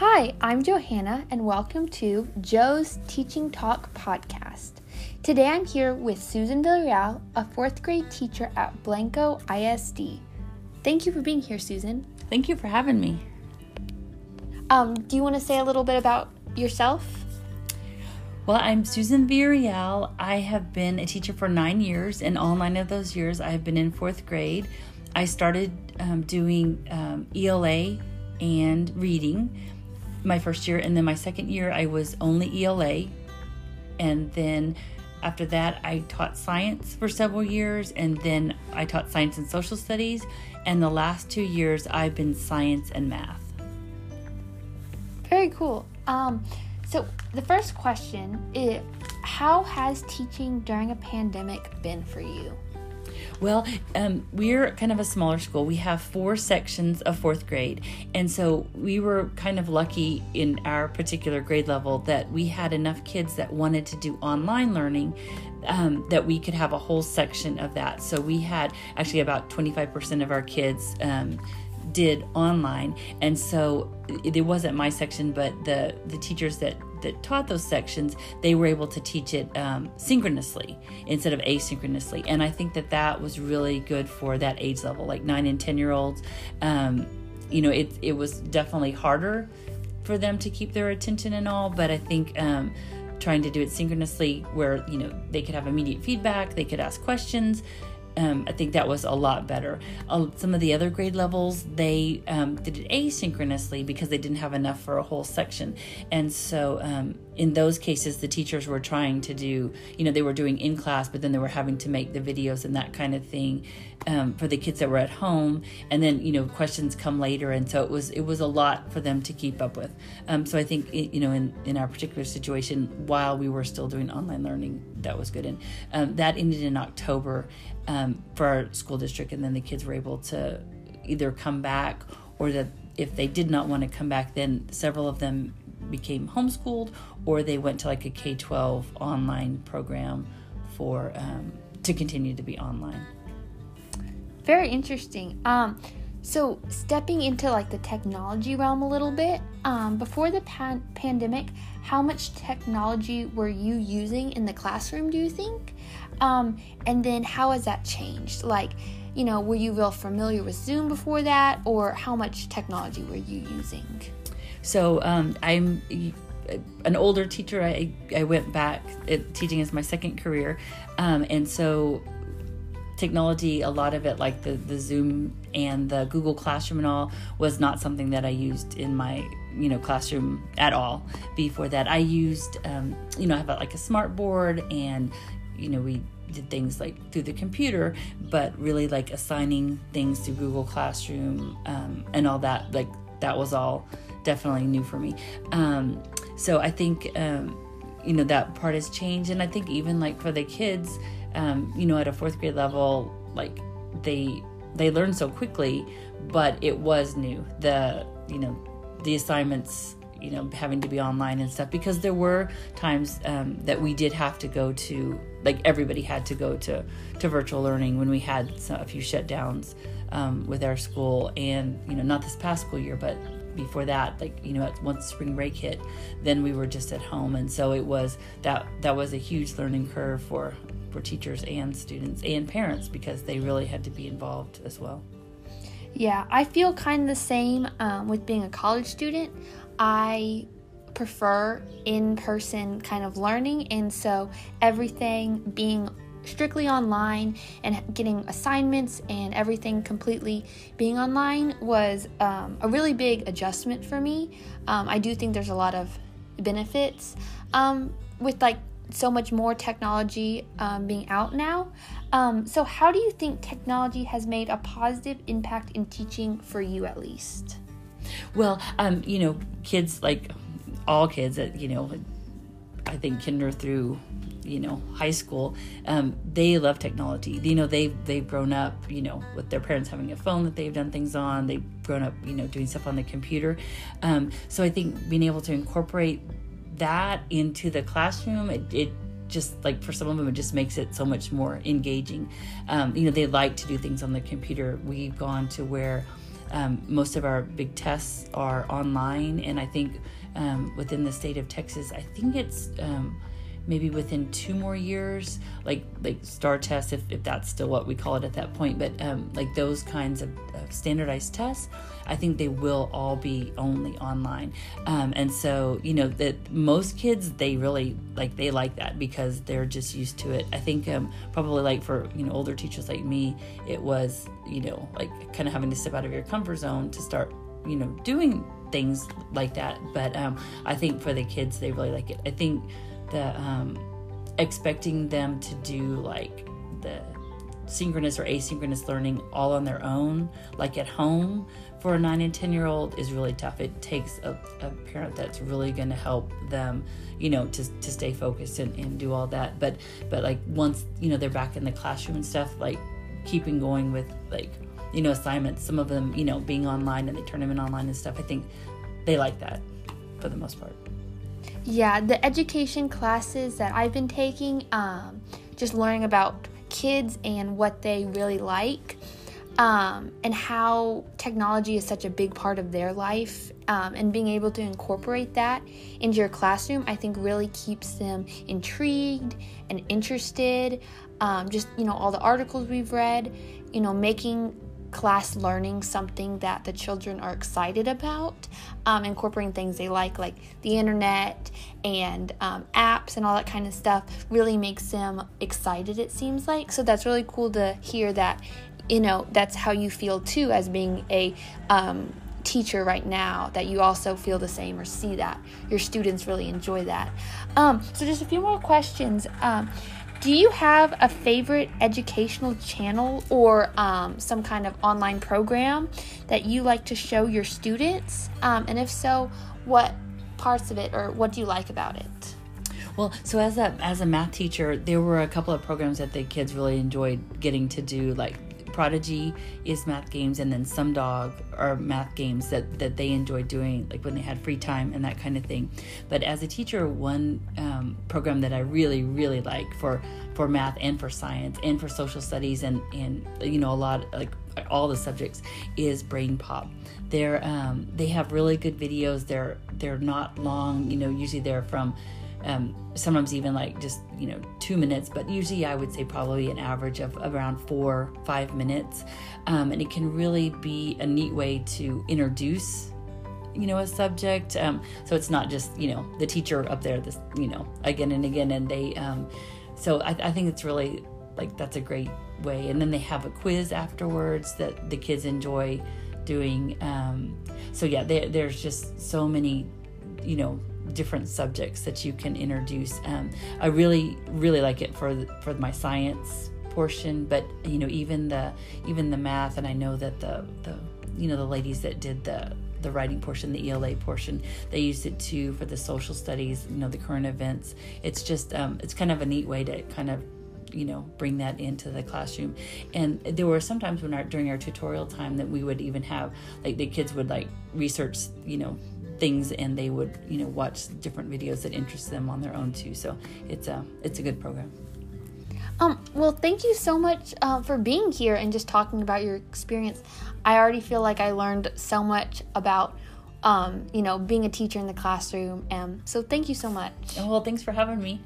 Hi, I'm Johanna, and welcome to Joe's Teaching Talk podcast. Today I'm here with Susan Villarreal, a fourth grade teacher at Blanco ISD. Thank you for being here, Susan. Thank you for having me. Um, do you want to say a little bit about yourself? Well, I'm Susan Villarreal. I have been a teacher for nine years, and all nine of those years I have been in fourth grade. I started um, doing um, ELA and reading my first year, and then my second year I was only ELA, and then after that I taught science for several years, and then I taught science and social studies, and the last two years I've been science and math. Very cool. Um, so the first question is, how has teaching during a pandemic been for you? Well, um, we're kind of a smaller school. We have four sections of fourth grade. And so we were kind of lucky in our particular grade level that we had enough kids that wanted to do online learning um, that we could have a whole section of that. So we had actually about 25% of our kids. Um, did online and so it wasn't my section but the the teachers that that taught those sections they were able to teach it um, synchronously instead of asynchronously. And i think that that was really good for that age level like 9 and 10 year olds um, you know it, it was definitely harder for them to keep their attention and all but i think um, trying to do it synchronously where you know they could have immediate feedback they could ask questions um, I think that was a lot better. Uh, some of the other grade levels, they um, did it asynchronously because they didn't have enough for a whole section. And so um, in those cases, the teachers were trying to do, you know, they were doing in class, but then they were having to make the videos and that kind of thing um, for the kids that were at home. And then, you know, questions come later. And so it was, it was a lot for them to keep up with. Um, so I think, it, you know, in, in our particular situation, while we were still doing online learning, that was good. And um, that ended in October um, for our school district. And then the kids were able to either come back or that if they did not want to come back, then several of them became homeschooled or they went to like a K 12 online program for um, to continue to be online. Very interesting. Um, so stepping into like the technology realm a little bit, um, before the pan- pandemic, how much technology were you using in the classroom? Do you think? Um, and then how has that changed? Like, you know, were you real familiar with Zoom before that, or how much technology were you using? So um, I'm an older teacher. I, I went back teaching as my second career, um, and so technology, a lot of it, like the the Zoom and the Google Classroom and all, was not something that I used in my you know classroom at all. Before that, I used um, you know I have like a smart board and you know we did things like through the computer, but really like assigning things to Google Classroom um, and all that. Like that was all definitely new for me. Um, so I think um, you know that part has changed, and I think even like for the kids, um, you know, at a fourth grade level, like they they learn so quickly, but it was new. The you know the assignments you know having to be online and stuff because there were times um, that we did have to go to like everybody had to go to to virtual learning when we had a few shutdowns um, with our school and you know not this past school year but before that like you know once spring break hit then we were just at home. And so it was that that was a huge learning curve for for teachers and students and parents because they really had to be involved as well. Yeah i feel kind of the same um, with being a college student i prefer in-person kind of learning and so everything being strictly online and getting assignments and everything completely being online was um, a really big adjustment for me. Um, I do think there's a lot of benefits um, with like so much more technology um, being out now. Um, so, how do you think technology has made a positive impact in teaching for you, at least? Well, um, you know, kids like all kids, that you know, I think kinder through you know high school um, they love technology. You know they've they've grown up you know with their parents having a phone that they've done things on. They've grown up you know doing stuff on the computer. Um, so i think being able to incorporate that into the classroom it, it just like for some of them it just makes it so much more engaging. Um, you know they like to do things on the computer. We've gone to where um, most of our big tests are online, and I think um, within the state of Texas, I think it's um, maybe within two more years, like like STAAR tests, if, if that's still what we call it at that point. But um, like those kinds of, of, standardized tests, I think they will all be only online. Um, and so you know that most kids they really like they like that because they're just used to it. I think um, probably like for you know older teachers like me, it was you know like kind of having to step out of your comfort zone to start you know doing things like that. But um, I think for the kids, they really like it. I think the um, expecting them to do like the synchronous or asynchronous learning all on their own, like at home, for a nine and ten year old is really tough. It takes a, a parent that's really going to help them, you know, to, to stay focused and, and do all that. But but like once you know they're back in the classroom and stuff, like keeping going with like you know assignments. Some of them you know being online and they turn them in online and stuff. I think they like that for the most part. Yeah, the education classes that I've been taking, um, just learning about kids and what they really like, um, and how technology is such a big part of their life, um, and being able to incorporate that into your classroom, I think really keeps them intrigued and interested. Um, just, you know, all the articles we've read, you know, making class learning something that the children are excited about, um, incorporating things they like, like the internet and um, apps and all that kind of stuff, really makes them excited, it seems like. So that's really cool to hear that, you know, that's how you feel too as being a um, teacher right now, that you also feel the same or see that your students really enjoy that. Um, so, just a few more questions. Do you have a favorite educational channel or um, some kind of online program that you like to show your students? Um, and if so, what parts of it or what do you like about it? Well, so as a as a math teacher, there were a couple of programs that the kids really enjoyed getting to do, like Prodigy is math games, and then Sumdog are math games that, that they enjoy doing, like when they had free time and that kind of thing. But as a teacher, one um, program that I really, really like for for math and for science and for social studies and and you know a lot like all the subjects is BrainPOP. They're um, they have really good videos. They're they're not long. You know, usually they're from um, sometimes even like just you know two minutes but usually i would say probably an average of around four five minutes. Um, and it can really be a neat way to introduce you know a subject. Um, so it's not just you know the teacher up there this you know again and again and they um, so I, I think it's really like that's a great way. And then they have a quiz afterwards that the kids enjoy doing. Um, so yeah there's just so many you know different subjects that you can introduce. Um, I really, really like it for for my science portion, but you know, even the even the math, and I know that the the you know the ladies that did the the writing portion, the ELA portion, they used it too for the social studies, you know, the current events. It's just um, it's kind of a neat way to kind of you know bring that into the classroom and there were sometimes when our during our tutorial time that we would even have like the kids would like research you know things and they would you know watch different videos that interest them on their own too so it's a it's a good program um, well, thank you so much uh, for being here and just talking about your experience. I already feel like I learned so much about, um, you know, being a teacher in the classroom. And so thank you so much. Well, thanks for having me.